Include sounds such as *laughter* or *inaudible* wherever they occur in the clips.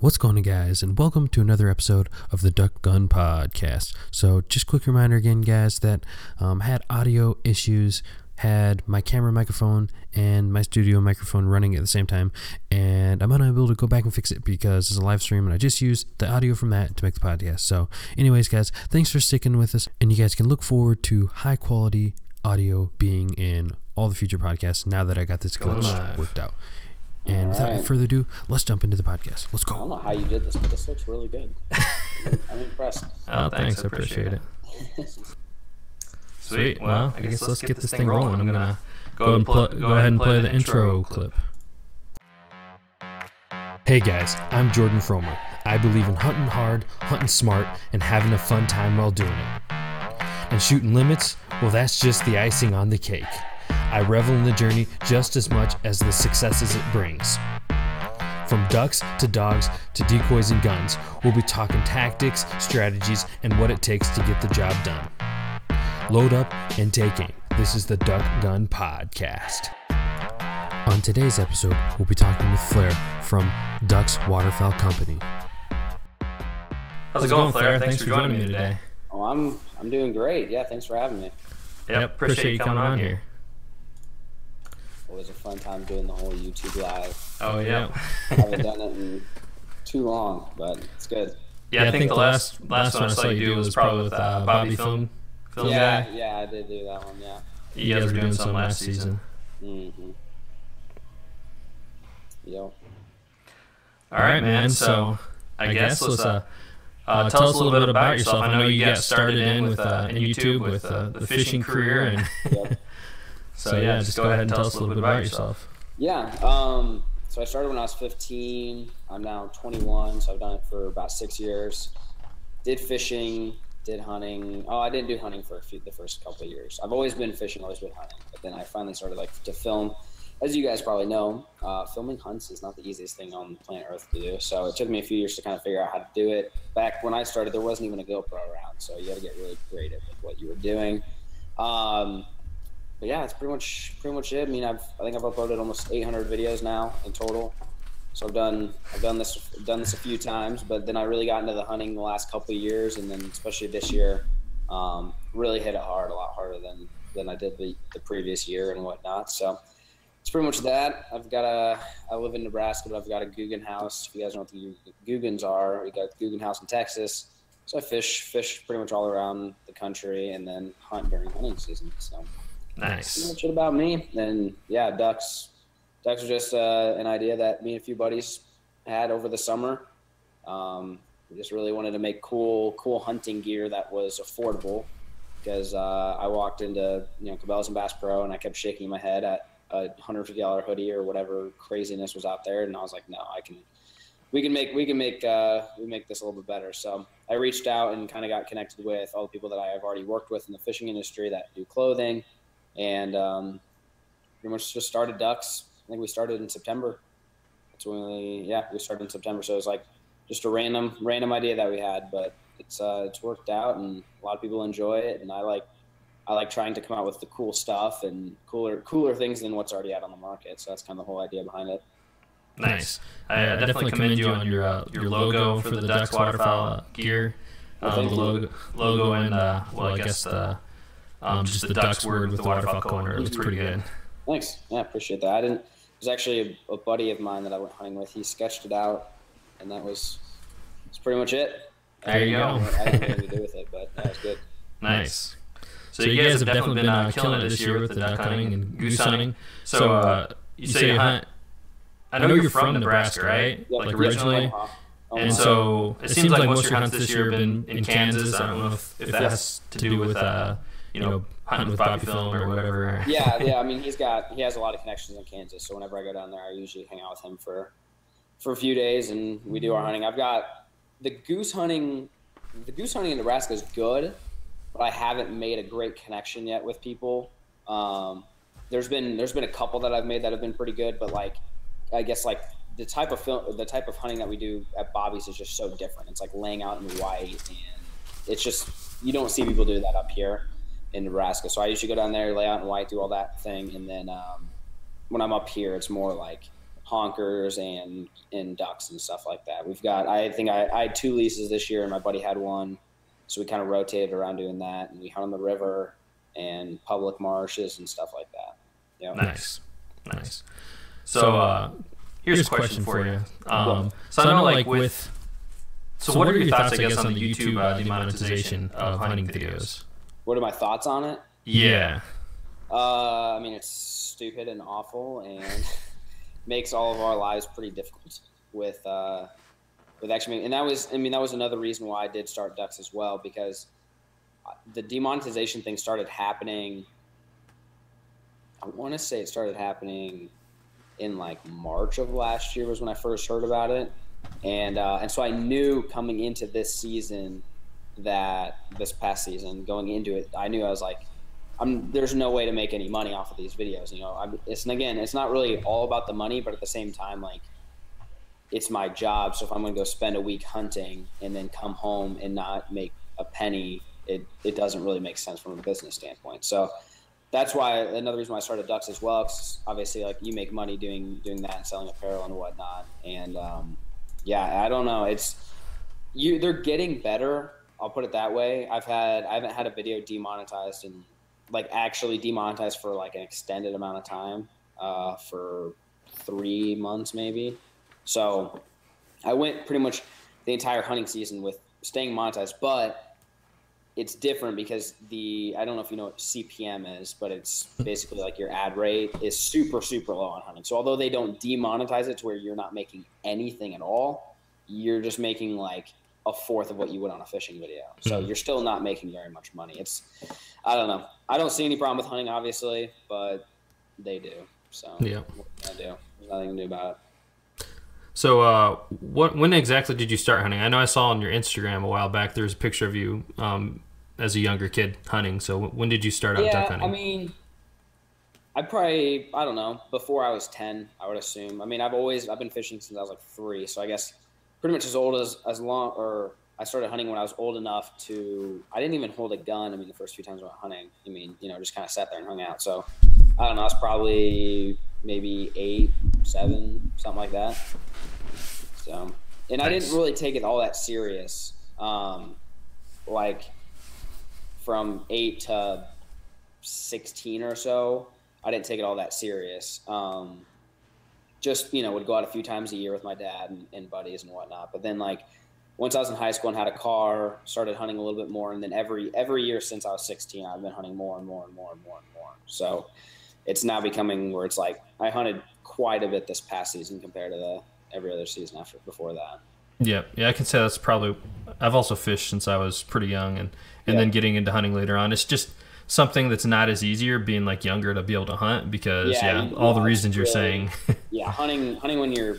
What's going on, guys, and welcome to another episode of the Duck Gun Podcast. So, just quick reminder again, guys, that um, had audio issues, had my camera microphone and my studio microphone running at the same time, and I'm unable to go back and fix it because it's a live stream, and I just used the audio from that to make the podcast. So, anyways, guys, thanks for sticking with us, and you guys can look forward to high quality audio being in all the future podcasts now that I got this glitch worked out. And without any further ado, let's jump into the podcast. Let's go. I don't know how you did this, but this looks really good. *laughs* I'm impressed. Oh, oh thanks. I appreciate it. Sweet. Well, I guess let's get this thing rolling. I'm gonna go ahead and pl- go ahead and play the intro clip. Hey guys, I'm Jordan Fromer. I believe in hunting hard, hunting smart, and having a fun time while doing it. And shooting limits, well, that's just the icing on the cake. I revel in the journey just as much as the successes it brings. From ducks to dogs to decoys and guns, we'll be talking tactics, strategies, and what it takes to get the job done. Load up and take aim. This is the Duck Gun Podcast. On today's episode, we'll be talking with Flair from Ducks Waterfowl Company. How's it going, Flair? Thanks for joining me today. Oh, I'm I'm doing great. Yeah, thanks for having me. Yep. Appreciate you coming on here. Always a fun time doing the whole YouTube live. Oh yeah. I haven't done it in too long, but it's good. Yeah, I think the last last one I saw you do was probably with uh, Bobby Film Film yeah, guy. yeah, I did do that one. Yeah. You guys were doing some last season. Mm-hmm. Yo. All right, man. So I guess let's uh, uh, tell us a little bit about yourself. I know you got started in with uh, in YouTube with uh, the fishing career, and Yep. So yeah, just go ahead and tell us a little bit about yourself. Yeah. Um, so I started when I was 15. I'm now 21, so I've done it for about six years. Did fishing, did hunting. Oh, I didn't do hunting for a few, the first couple of years. I've always been fishing, always been hunting. But then I finally started like to film. As you guys probably know, uh, filming hunts is not the easiest thing on planet Earth to do. So it took me a few years to kind of figure out how to do it. Back when I started, there wasn't even a GoPro around, so you had to get really creative with what you were doing. Um, but yeah, that's pretty much pretty much it. I mean, I've I think I've uploaded almost 800 videos now in total. So I've done I've done this done this a few times, but then I really got into the hunting the last couple of years, and then especially this year, um, really hit it hard, a lot harder than than I did the, the previous year and whatnot. So it's pretty much that. I've got a I live in Nebraska, but I've got a Googan house. If you guys know what the Googans are, we got Googan house in Texas. So I fish fish pretty much all around the country, and then hunt during hunting season. So Nice. much it about me. And yeah, ducks. Ducks are just uh, an idea that me and a few buddies had over the summer. Um, we just really wanted to make cool, cool hunting gear that was affordable. Because uh, I walked into you know Cabela's and Bass Pro, and I kept shaking my head at a hundred fifty dollar hoodie or whatever craziness was out there, and I was like, no, I can. We can make we can make uh, we make this a little bit better. So I reached out and kind of got connected with all the people that I have already worked with in the fishing industry that do clothing, and um, pretty much just started ducks. I think we started in September. That's when we, yeah, we started in September. So it was like just a random, random idea that we had, but it's uh, it's worked out, and a lot of people enjoy it. And I like, I like trying to come out with the cool stuff and cooler, cooler things than what's already out on the market. So that's kind of the whole idea behind it. Nice. I uh, definitely commend you on your uh, your logo for the Ducks waterfowl uh, gear. Well, Um, the logo, logo and uh, well, I guess the um, just the Ducks word with the waterfowl corner. It looks pretty good. Thanks. Yeah, appreciate that. I didn't. It was actually a, a buddy of mine that I went hunting with. He sketched it out, and that was, that's pretty much it. I There you go. know- I didn't know what to do with it, but that was good. *laughs* Nice. So you guys have definitely been uh, killing it this year with the duck hunting and goose hunting. So uh, you say you hunt. I know you're from Nebraska, right? Yep. Like originally. Uh-huh. And so it seems like most of your hunts this year have been in Kansas. I don't know if, if that has to do with uh, you know hunting with Bobby Film or whatever. *laughs* yeah, yeah. I mean, he's got he has a lot of connections in Kansas. So whenever I go down there, I usually hang out with him for for a few days, and we do our hunting. I've got the goose hunting. The goose hunting in Nebraska is good, but I haven't made a great connection yet with people. Um, there's been there's been a couple that I've made that have been pretty good, but like I guess like the type of film, the type of hunting that we do at Bobby's is just so different. It's like laying out in white, and it's just you don't see people do that up here in Nebraska. So I usually go down there, lay out in white, do all that thing, and then um, when I'm up here, it's more like honkers and and ducks and stuff like that. We've got I think I, I had two leases this year and my buddy had one, so we kind of rotated around doing that and we hunt on the river and public marshes and stuff like that. Yeah, nice, nice. So, uh, here's, here's a question, question for you. Um, so, so I know like with so, so what, what, are your thoughts, I guess, on the YouTube uh, demonetization of hunting videos? What are my thoughts on it? Yeah. Uh, I mean, it's stupid and awful, and *laughs* makes all of our lives pretty difficult with uh, with actually. And that was, I mean, that was another reason why I did start ducks as well because the demonetization thing started happening. I want to say it started happening in like March of last year was when I first heard about it, and uh, and so I knew coming into this season that this past season going into it, I knew I was like, I'm there's no way to make any money off of these videos. You know, I'm, it's and again, it's not really all about the money, but at the same time, like it's my job. So if I'm going to go spend a week hunting and then come home and not make a penny, it it doesn't really make sense from a business standpoint. So that's why another reason why I started Ducks as well. Cause obviously, like you make money doing doing that and selling apparel and whatnot. And um, yeah, I don't know. It's you. They're getting better. I'll put it that way. I've had I haven't had a video demonetized and like actually demonetized for like an extended amount of time uh, for three months maybe. So I went pretty much the entire hunting season with staying monetized, but it's different because the I don't know if you know what CPM is, but it's *laughs* basically like your ad rate is super super low on hunting. So although they don't demonetize it to where you're not making anything at all, you're just making like a fourth of what you would on a fishing video. So mm-hmm. you're still not making very much money. It's I don't know. I don't see any problem with hunting, obviously, but they do. So yeah, what I do? There's nothing to do about it. So, uh, what when exactly did you start hunting? I know I saw on your Instagram a while back. There was a picture of you um, as a younger kid hunting. So, when did you start out yeah, duck hunting? I mean, I probably I don't know before I was ten. I would assume. I mean, I've always I've been fishing since I was like three. So I guess pretty much as old as as long or I started hunting when I was old enough to. I didn't even hold a gun. I mean, the first few times I went hunting, I mean, you know, just kind of sat there and hung out. So I don't know. I was probably maybe eight, seven, something like that. So, and nice. I didn't really take it all that serious. Um, like from eight to sixteen or so, I didn't take it all that serious. Um, just you know, would go out a few times a year with my dad and, and buddies and whatnot. But then like once I was in high school and had a car, started hunting a little bit more, and then every every year since I was 16, I've been hunting more and more and more and more and more. So it's now becoming where it's like I hunted quite a bit this past season compared to the every other season after before that. Yeah, yeah, I can say that's probably. I've also fished since I was pretty young, and and yeah. then getting into hunting later on. It's just something that's not as easier being like younger to be able to hunt because yeah, yeah all the reasons you're saying. *laughs* yeah, hunting hunting when you're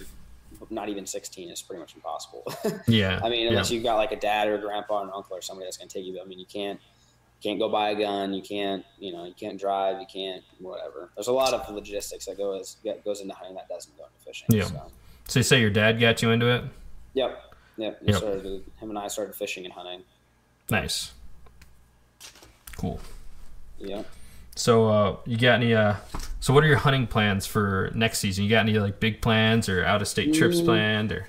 not even 16 is pretty much impossible. *laughs* yeah. I mean, unless yeah. you've got like a dad or a grandpa or an uncle or somebody that's going to take you. I mean, you can't can't go buy a gun. You can't, you know, you can't drive. You can't whatever. There's a lot of logistics that goes goes into hunting that doesn't go into fishing. Yeah. So, so you say your dad got you into it? Yep. Yep. yep. Started, him and I started fishing and hunting. Nice. Cool. Yep. So uh, you got any? Uh, so what are your hunting plans for next season? You got any like big plans or out of state trips mm, planned or?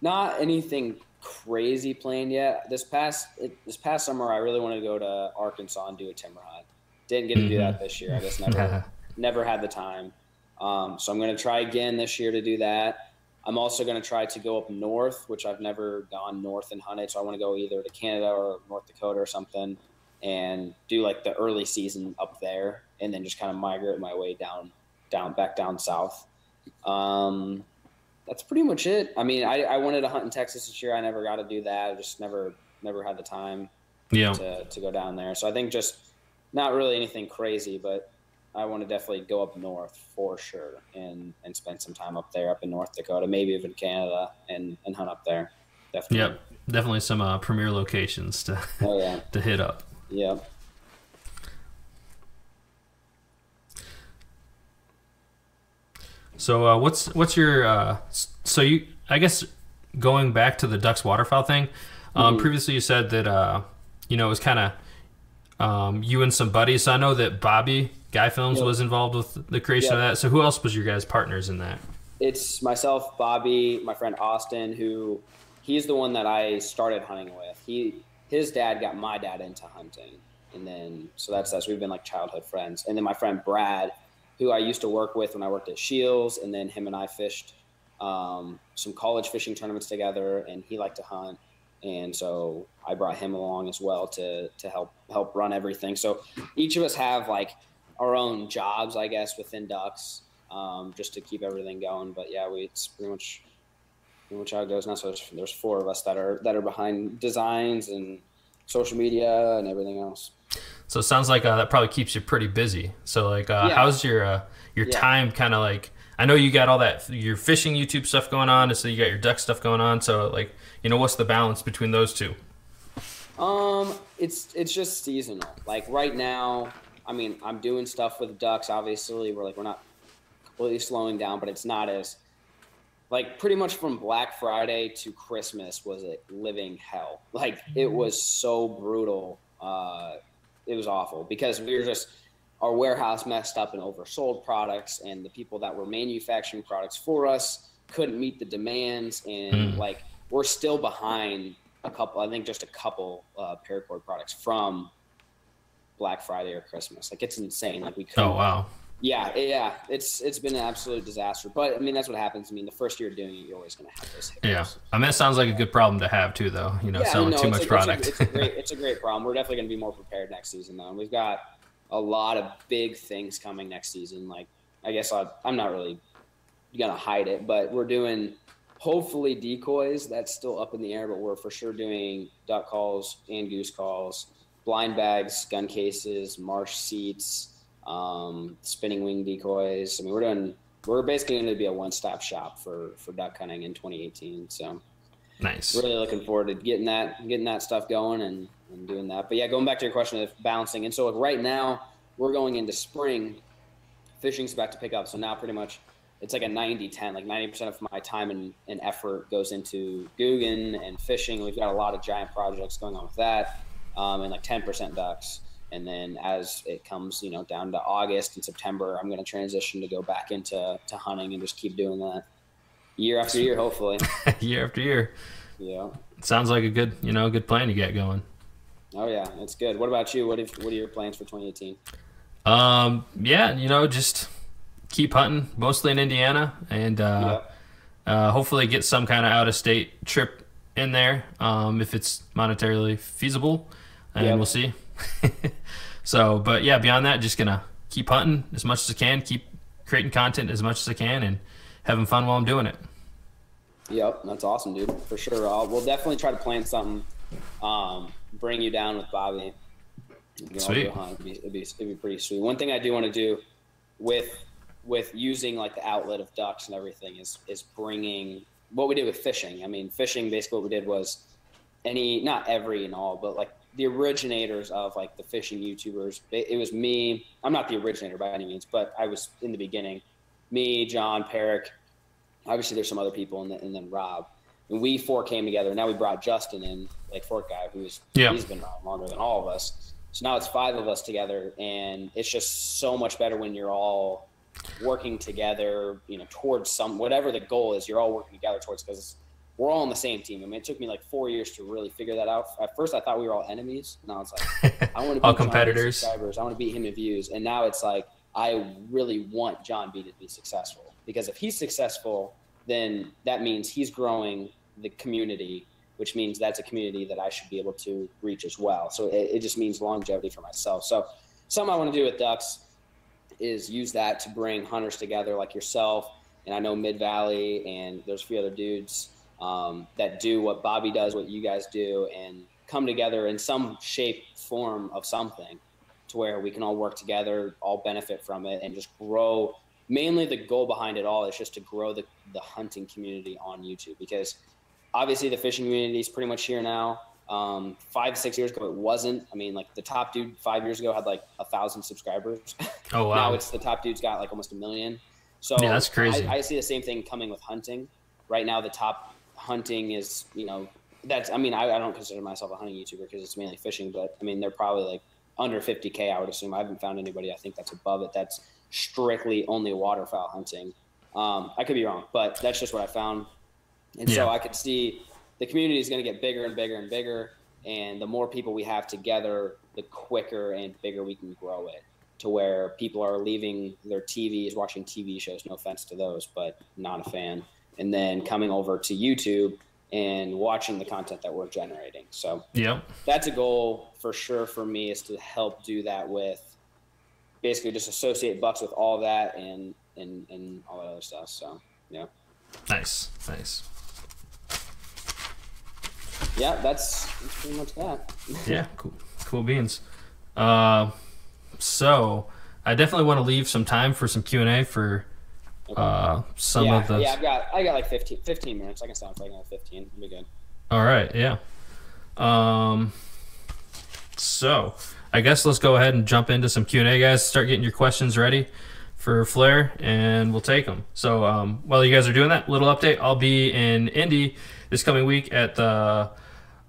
Not anything crazy planned yet. This past this past summer, I really wanted to go to Arkansas and do a timber hunt. Didn't get to mm-hmm. do that this year. I just never *laughs* never had the time. Um, so I'm going to try again this year to do that. I'm also going to try to go up north, which I've never gone north and hunted. So I want to go either to Canada or North Dakota or something and do like the early season up there and then just kind of migrate my way down down back down south. Um, that's pretty much it. I mean I, I wanted to hunt in texas this year. I never got to do that. I just never never had the time yeah. to, to go down there. So i think just not really anything crazy but i want to definitely go up north for sure and and spend some time up there up in north dakota maybe even canada and and hunt up there. Definitely. Yep. Definitely some uh, premier locations to oh, yeah. *laughs* to hit up yeah. So uh, what's what's your uh, so you I guess going back to the ducks waterfowl thing. Um, mm-hmm. Previously, you said that uh, you know it was kind of um, you and some buddies. So I know that Bobby Guy Films yep. was involved with the creation yep. of that. So who else was your guys' partners in that? It's myself, Bobby, my friend Austin, who he's the one that I started hunting with. He his dad got my dad into hunting, and then so that's us. We've been like childhood friends. And then my friend Brad, who I used to work with when I worked at Scheels, and then him and I fished um, some college fishing tournaments together, and he liked to hunt, and so I brought him along as well to to help help run everything. So each of us have like our own jobs, I guess, within Ducks, um, just to keep everything going. But yeah, we it's pretty much pretty I goes now. So there's, there's four of us that are that are behind designs and social media and everything else. So it sounds like uh, that probably keeps you pretty busy. So like, uh, yeah. how's your uh, your yeah. time kind of like? I know you got all that your fishing YouTube stuff going on, and so you got your duck stuff going on. So like, you know, what's the balance between those two? Um, it's it's just seasonal. Like right now, I mean, I'm doing stuff with ducks. Obviously, we're like we're not completely slowing down, but it's not as like pretty much from Black Friday to Christmas was a living hell. Like it was so brutal. Uh, it was awful because we were just our warehouse messed up and oversold products, and the people that were manufacturing products for us couldn't meet the demands, and mm. like we're still behind a couple. I think just a couple uh, paracord products from Black Friday or Christmas. Like it's insane. Like we could. Oh wow. Yeah, yeah, it's it's been an absolute disaster. But I mean, that's what happens. I mean, the first year doing it, you're always going to have those. Hiccups. Yeah, I mean, it sounds like a good problem to have too, though. You know, yeah, selling no, too much a, product. It's a, it's a, great, *laughs* it's a great problem. We're definitely going to be more prepared next season, though. And we've got a lot of big things coming next season. Like, I guess I, I'm not really going to hide it, but we're doing hopefully decoys. That's still up in the air, but we're for sure doing duck calls and goose calls, blind bags, gun cases, marsh seats um, spinning wing decoys. I mean, we're doing we're basically going to be a one stop shop for for duck hunting in 2018. So nice. Really looking forward to getting that getting that stuff going and, and doing that. But yeah, going back to your question of bouncing, and so like right now we're going into spring. Fishing's about to pick up, so now pretty much it's like a 90-10 like 90% of my time and, and effort goes into Googan and fishing we've got a lot of giant projects going on with that um, and like 10% ducks and then as it comes you know down to august and september i'm going to transition to go back into to hunting and just keep doing that year after year hopefully. *laughs* Year after year. Yeah. Sounds like a good you know good plan to get going. Oh yeah. It's good. What about you? What if what are your plans for 2018 um yeah you know just keep hunting mostly in indiana and uh, yeah. uh hopefully get some kind of out of state trip in there um if it's monetarily feasible. And yep. we'll see *laughs* so, but yeah, beyond that, just gonna keep hunting as much as I can, keep creating content as much as I can, and having fun while I'm doing it. Yep, that's awesome, dude. For sure. I'll, we'll definitely try to plan something. Um, bring you down with Bobby. You know, sweet. It'd be, it'd, be, it'd be pretty sweet. One thing I do want to do with with using like the outlet of ducks and everything is is bringing what we did with fishing. I mean, fishing basically what we did was any not every and all, but like the originators of like the fishing YouTubers. It, it, was me. I'm not the originator by any means, but I was in the beginning. Me, John, Peric. Obviously, there's some other people, and then, and then Rob. And we four came together. Now we brought Justin in, like Fork Guy, who's yeah. he's been around longer than all of us. So now it's five of us together, and it's just so much better when you're all working together. You know, towards some whatever the goal is, you're all working together towards because we're all on the same team. I mean, it took me like four years to really figure that out. At first, I thought we were all enemies. Now it's like *laughs* I want to be all competitors. Subscribers. I want to beat him in views. And now it's like I really want John B to be successful because if he's successful, then that means he's growing the community, which means that's a community that I should be able to reach as well. So it, it just means longevity for myself. So something I want to do with Ducks is use that to bring hunters together like yourself. And I know Mid Valley and there's a few other dudes um, that do what Bobby does, what you guys do, and come together in some shape, form of something to where we can all work together, all benefit from it, and just grow. Mainly, the goal behind it all is just to grow the, the hunting community on YouTube because obviously the fishing community is pretty much here now. Um, five, six years ago, it wasn't. I mean, like the top dude five years ago had like a thousand subscribers. Oh, *laughs* wow. now it's the top dude's got like almost a million. So yeah, that's crazy. I, I see the same thing coming with hunting. Right now, the top hunting is, you know, that's, I mean, I, I don't consider myself a hunting YouTuber because it's mainly fishing, but I mean, they're probably like under 50k. I would assume I haven't found anybody. I think that's above it. That's strictly only waterfowl hunting. Um, I could be wrong, but that's just what I found. And yeah. so I could see the community is going to get bigger and bigger and bigger. And the more people we have together, the quicker and bigger we can grow it to where people are leaving their TVs, watching TV shows. No offense to those, but not a fan. And then coming over to YouTube and watching the content that we're generating. So yeah, that's a goal for sure for me is to help do that with basically just associate bucks with all that and and and all that other stuff. So yeah. Nice, nice. Yeah, that's, that's pretty much that. *laughs* yeah, cool, cool beans. Uh, so I definitely want to leave some time for some Q and A for uh, some yeah, of the. Yeah, I've got I got like 15, 15 minutes. I can stop like another fifteen. It'll be good. All right. Yeah. Um. So I guess let's go ahead and jump into some Q and A, guys. Start getting your questions ready for Flair, and we'll take them. So um, while you guys are doing that, little update. I'll be in Indy this coming week at the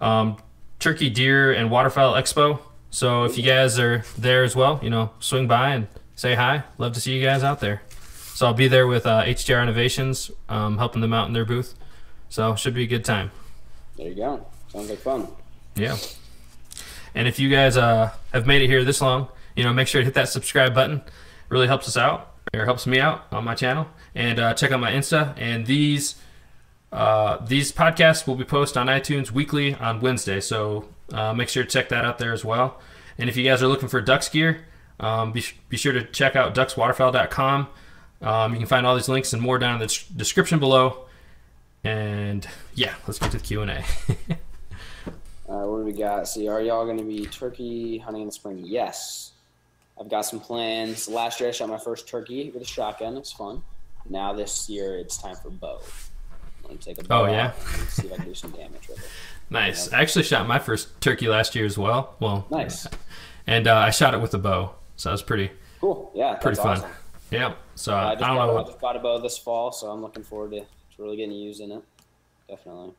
um, Turkey Deer and Waterfowl Expo. So if you guys are there as well, you know, swing by and say hi. Love to see you guys out there. So I'll be there with uh, HDR Innovations, um, helping them out in their booth. So should be a good time. There you go. Sounds like fun. Yeah. And if you guys uh, have made it here this long, you know, make sure to hit that subscribe button. It really helps us out, or helps me out on my channel. And uh, check out my Insta. And these uh, these podcasts will be posted on iTunes weekly on Wednesday. So uh, make sure to check that out there as well. And if you guys are looking for ducks gear, um, be, be sure to check out duckswaterfowl.com. Um, you can find all these links and more down in the description below. And yeah, let's get to the Q and A. *laughs* All right, what do we got? See, are y'all going to be turkey hunting in the spring? Yes. I've got some plans. Last year I shot my first turkey with a shotgun. It's fun. Now this year it's time for bow. I'm going to take a bow oh, yeah? see if I can do some damage with it. *laughs* Nice. I actually shot my first turkey last year as well. Well, nice. *laughs* And uh, I shot it with a bow, so that was pretty cool. Yeah, pretty fun. Awesome. Yeah. So uh, I, I, don't know. What... I just bought a bow this fall, so I'm looking forward to, to really getting used in it. Definitely.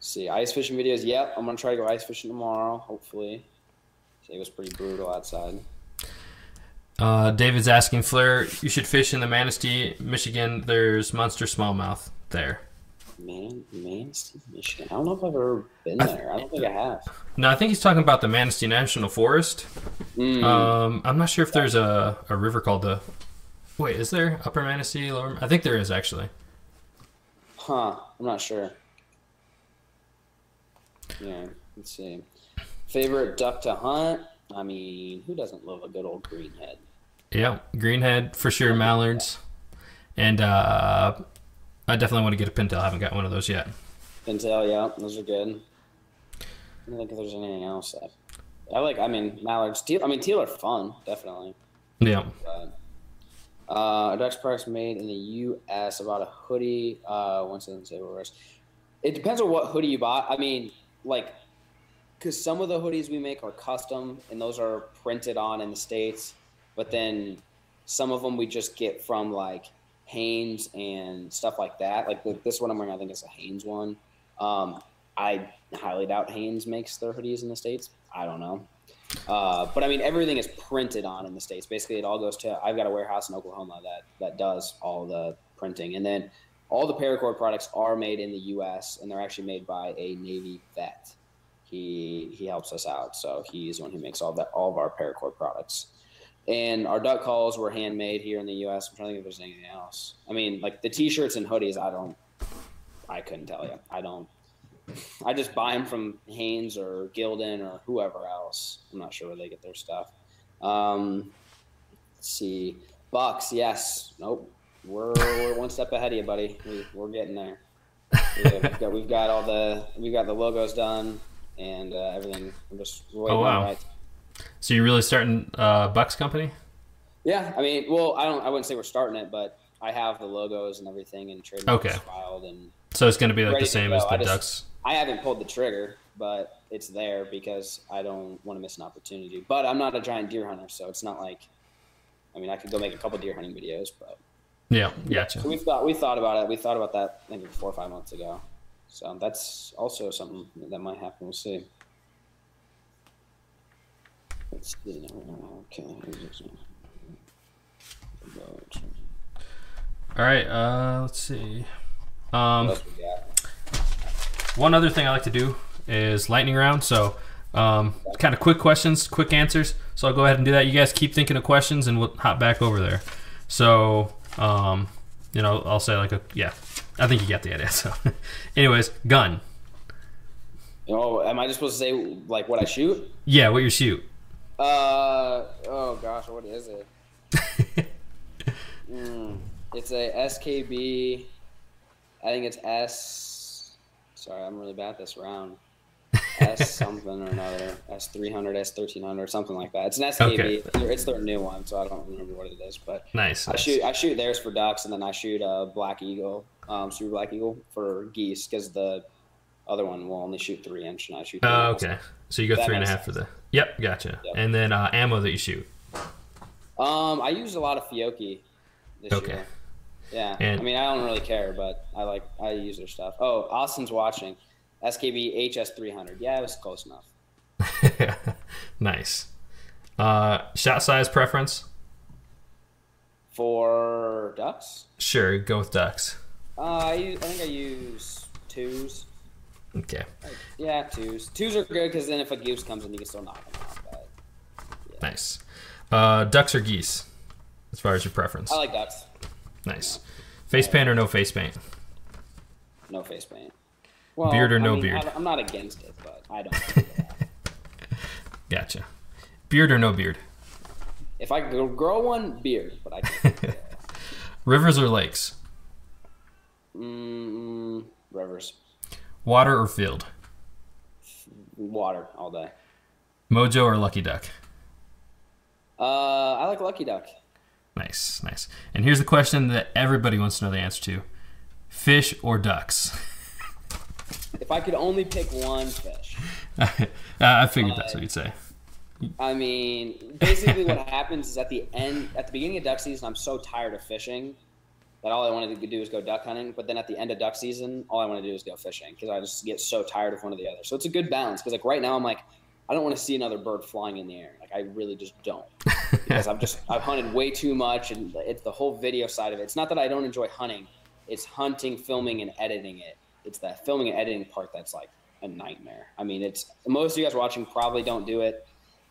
see ice fishing videos. Yep, I'm gonna try to go ice fishing tomorrow. Hopefully, it was pretty brutal outside. Uh, David's asking Flair, you should fish in the Manistee, Michigan. There's monster smallmouth there. Man, Manistee, Michigan. I don't know if I've ever been there. I don't think I have. No, I think he's talking about the Manistee National Forest. Mm. Um, I'm not sure if there's a, a river called the. Wait, is there Upper Manistee? Lower? I think there is actually. Huh. I'm not sure. Yeah. Let's see. Favorite duck to hunt? I mean, who doesn't love a good old greenhead? Yeah, greenhead for sure. Mallards, and uh, I definitely want to get a pintail. I haven't got one of those yet. Pintail, yeah, those are good. I don't think if there's anything else. That I like. I mean, mallards. Teal. I mean, teal are fun, definitely. Yeah. But, uh, a Ducks products made in the U.S. about a hoodie. Uh, doesn't say where it depends on what hoodie you bought. I mean, like, because some of the hoodies we make are custom, and those are printed on in the states but then some of them we just get from like Hanes and stuff like that. Like this one I'm wearing, I think it's a Hanes one. Um, I highly doubt Hanes makes their hoodies in the states. I don't know. Uh, but I mean, everything is printed on in the states. Basically, it all goes to. I've got a warehouse in Oklahoma that that does all the printing, and then all the paracord products are made in the U.S. and they're actually made by a Navy vet. He he helps us out, so he's the one who makes all that all of our paracord products. And our duck calls were handmade here in the U.S. I'm trying to think if there's anything else. I mean, like the T-shirts and hoodies, I don't, I couldn't tell you. I don't. I just buy them from Hanes or Gildan or whoever else. I'm not sure where they get their stuff. Um, let's see, Bucks. Yes. Nope. We're, we're one step ahead of you, buddy. We, we're getting there. we've, got, we've got all the we've got the logos done and uh, everything. I'm just waiting oh, wow. right so you're really starting uh, Bucks Company? Yeah, I mean, well, I don't. I wouldn't say we're starting it, but I have the logos and everything and trademarks okay. filed and. So it's going to be like the same as the I just, Ducks. I haven't pulled the trigger, but it's there because I don't want to miss an opportunity. But I'm not a giant deer hunter, so it's not like. I mean, I could go make a couple deer hunting videos, but. Yeah, gotcha. So we thought we thought about it. We thought about that maybe four or five months ago. So that's also something that might happen. We'll see. Let's see. Okay. All right. Uh, let's see. Um, else we got? one other thing I like to do is lightning round. So, um, kind of quick questions, quick answers. So I'll go ahead and do that. You guys keep thinking of questions, and we'll hop back over there. So, um, you know, I'll say like a yeah. I think you got the idea. *laughs* So, anyways, gun. Oh, am I just supposed to say like what I shoot? Yeah, what you shoot. Uh oh gosh, what is it? *laughs* Mm, it's a SKB. I think it's S. Sorry, I'm really bad at this round. S *laughs* something or another. S three hundred, S thirteen hundred, something like that. It's an SKB. Okay. It's their- new one, so I don't remember what it is. But nice. I nice. shoot I shoot theirs for ducks, and then I shoot a black eagle, um, super black eagle for geese, because the other one will only shoot three inch, and I shoot. Oh, okay. So you go That three and a half for the. Yep, gotcha. Yep. And then uh, ammo that you shoot. Um, I used a lot of Fiocchi this Okay. year. Yeah, And- I mean, I don't really care, but I like I use their stuff. Oh, Austin's watching. SKB HS 300. Yeah, it was close enough. *laughs* nice. Uh, shot size preference? For ducks, Sure, go with ducks. uh, I use, I think I use twos. Okay, Yeah, twos. Twos are good because then if a goose comes in, you can still knock them out. But nice. Uh, ducks or geese? As far as your preference. I like ducks. Nice. Face paint or no face paint? No face paint. Well, Beard or I no mean, beard? I'm not against it, but I don't. *laughs* Gotcha. Beard or no beard? if I could grow one, beard, but I can't. *laughs* Rivers or lakes? mm, rivers, Water or field? water all day. Mojo or lucky duck? Uh, I like Lucky Duck. Nice, nice. And here's the question that everybody wants to know the answer to: fish or ducks? *laughs* If I could only pick one fish, *laughs* I figured that's what you'd say. I mean, basically what *laughs* happens is at the end, at the beginning of duck season, I'm so tired of fishing that all I wanted to do is go duck hunting. But then at the end of duck season, all I want to do is go fishing because I just get so tired of one or the other. So it's a good balance because like right now I'm like, I don't want to see another bird flying in the air. Like I really just don't *laughs* because I've just I've hunted way too much and it's the whole video side of it. It's not that I don't enjoy hunting; it's hunting, filming, and editing it. It's that filming and editing part that's like a nightmare. I mean, it's most of you guys watching probably don't do it,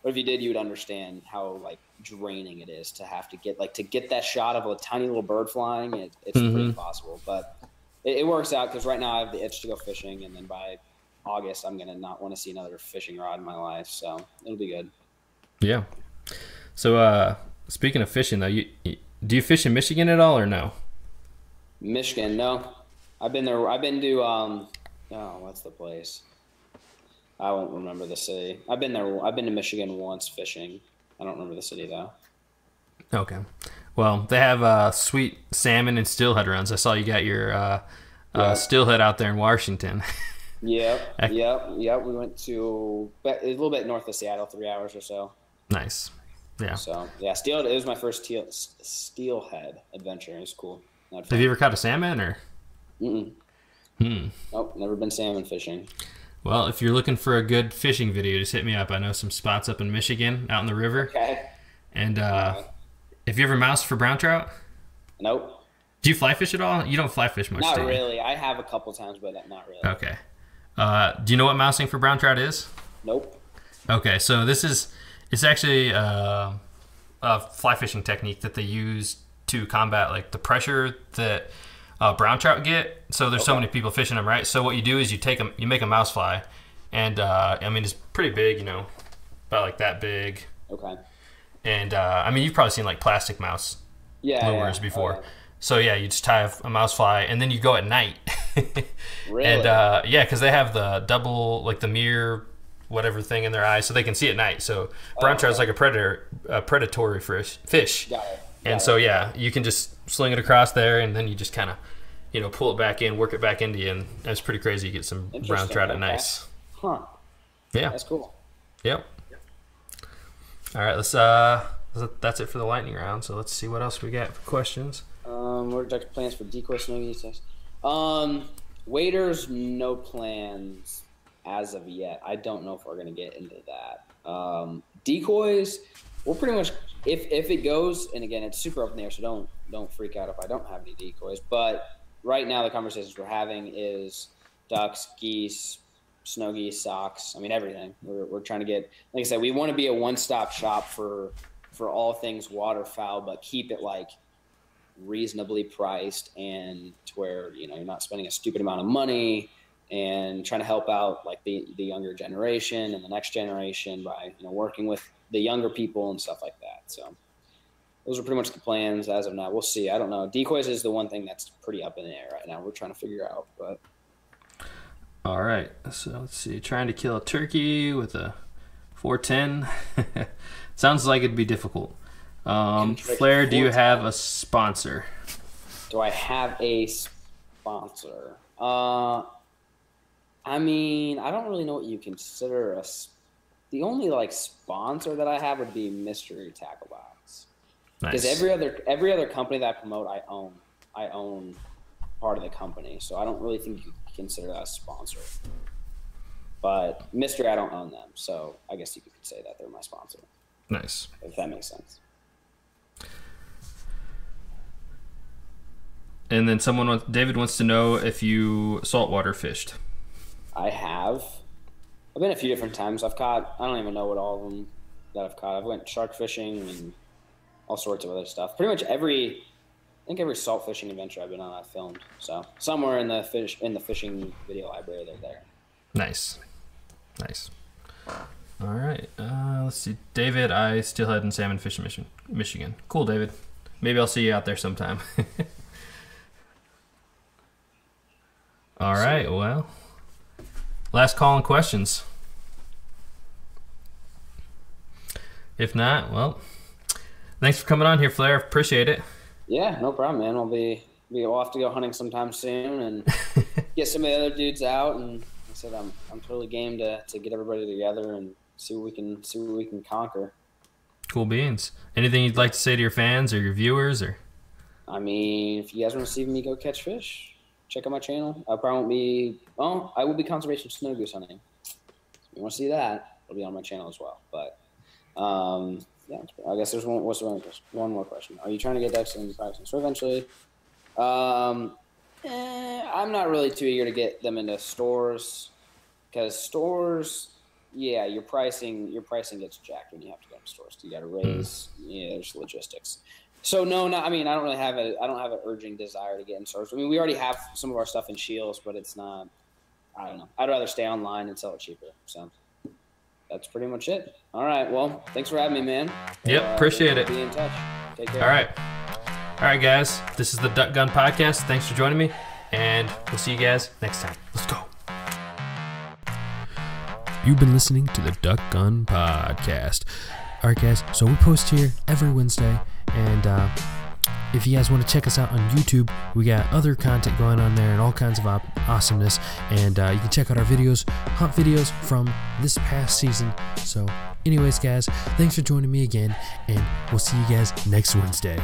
but if you did, you would understand how like draining it is to have to get like to get that shot of a tiny little bird flying. It, it's pretty Mhm. impossible, but it, it works out because right now I have the itch to go fishing, and then by August I'm gonna not want to see another fishing rod in my life, so it'll be good. Yeah. So, uh, speaking of fishing, though, you, you do you fish in Michigan at all or no? Michigan, no. I've been there. I've been to um. Oh, what's the place? I won't remember the city. I've been there. I've been to Michigan once fishing. I don't remember the city though. Okay. Well, they have uh, sweet salmon and steelhead runs. I saw you got your uh, uh, steelhead out there in Washington. *laughs* Yep, yep, yep. We went to a little bit north of Seattle, three hours or so. nice. Yeah. So yeah, steel. It was my first steel, steelhead adventure. It was cool. Have you ever caught a salmon or? Mm-mm. Hmm. Nope, never been salmon fishing. Well, if you're looking for a good fishing video, just hit me up. I know some spots up in Michigan, out in the river. Okay. And uh, have you ever moused for brown trout? Nope, Do you fly fish at all? You don't fly fish much, not do you? really. I have a couple times, but not really. Okay. Uh, do you know what mousing for brown trout is? Nope. Okay, so this is it's actually uh, a fly fishing technique that they use to combat like the pressure that uh, brown trout get. So there's so many people fishing them, right? So what you do is you take them, you make a mouse fly, and uh, I mean it's pretty big, you know, about like that big. Okay. And uh, I mean you've probably seen like plastic mouse Yeah. lures yeah. before. Oh, So yeah, you just tie a, mouse fly, and then you go at night. *laughs* Really? And uh, yeah, because they have the double, like the mirror, whatever thing in their eyes, so they can see at night. So brown Oh, trout's okay. like a predator, a predatory fish. Fish. Got it. And Got so it. yeah, you can just sling it across there, and then you just kind of, you know, pull it back in, work it back into you, and that's pretty crazy. You get some brown trout at nice. Huh. Yeah. That's cool. Yep. All right, let's. uh That's it for the lightning round. So let's see what else we got for questions. Um, what are plans for decoy snow geese? tests? Um, waiters, no plans as of yet. I don't know if we're gonna get into that. Um, decoys, we're pretty much if if it goes, and again, it's super up in the air, so don't don't freak out if I don't have any decoys. But right now, the conversations we're having is ducks, geese, snow geese, socks. I mean, everything. We're, we're trying to get, like I said, we want to be a one stop shop for for all things waterfowl, but keep it like reasonably priced and to where you know you're not spending a stupid amount of money and trying to help out like the the younger generation and the next generation by you know working with the younger people and stuff like that. So those are pretty much the plans as of now. We'll see. I don't know. Decoys is the one thing that's pretty up in the air right now. We're trying to figure out, but. All right. So let's see. Trying to kill a turkey with a 410. *laughs* Sounds like it'd be difficult. Um, Flair, do you have a sponsor? Do I have a sponsor? Uh, I mean, I don't really know what you consider a. The only like sponsor that I have would be Mystery Tackle Box, because nice. every other every other company that I promote, I own. I own part of the company, so I don't really think you could consider that a sponsor. But Mystery, I don't own them, so I guess you could say that they're my sponsor. Nice, if that makes sense. And then someone wants, David wants to know if you saltwater fished. I have. I've been a few different times. I've caught. I don't even know what all of them that I've caught. I've went shark fishing and all sorts of other stuff. Pretty much every. I think every salt fishing adventure I've been on, I've filmed. So somewhere in the fish in the fishing video library, they're there. Nice, nice. All right. Uh, let's see, David. I steelhead and salmon fishing mission, Michigan. Cool, David. Maybe I'll see you out there sometime. *laughs* All right. Well, Last call and questions. If not, well, thanks for coming on here, Flair. Appreciate it. Yeah, no problem, man. We'll be we'll have to go hunting sometime soon and *laughs* get some of the other dudes out. And I said I'm I'm totally game to to get everybody together and see what we can see what we can conquer. Cool beans. Anything you'd like to say to your fans or your viewers or? I mean, if you guys want to see me go catch fish, check out my channel. I probably won't be. Well, I will be conservation snow goose hunting. So if you want to see that, it'll be on my channel as well. But um, yeah, I guess there's one. What's the one, one more question? Are you trying to get ducks in pricing? So eventually, um, eh, I'm not really too eager to get them into stores because stores, yeah, your pricing your pricing gets jacked when you have to go to stores. You got to raise. Yeah, there's logistics. So no, no. I mean, I don't really have a. I don't have an urging desire to get in stores. I mean, we already have some of our stuff in Scheels, but it's not. I don't know. I'd rather stay online and sell it cheaper. So that's pretty much it. All right. Well, thanks for having me, man. Yep. Uh, appreciate it. Be in touch. Take care. All right. All right, guys. This is the Duck Gun Podcast. Thanks for joining me, and we'll see you guys next time. Let's go. You've been listening to the Duck Gun Podcast. All right, guys. So we post here every Wednesday. And uh, if you guys want to check us out on YouTube, we got other content going on there and all kinds of op- awesomeness. And uh, you can check out our videos, hunt videos from this past season. So, anyways, guys, thanks for joining me again, and we'll see you guys next Wednesday.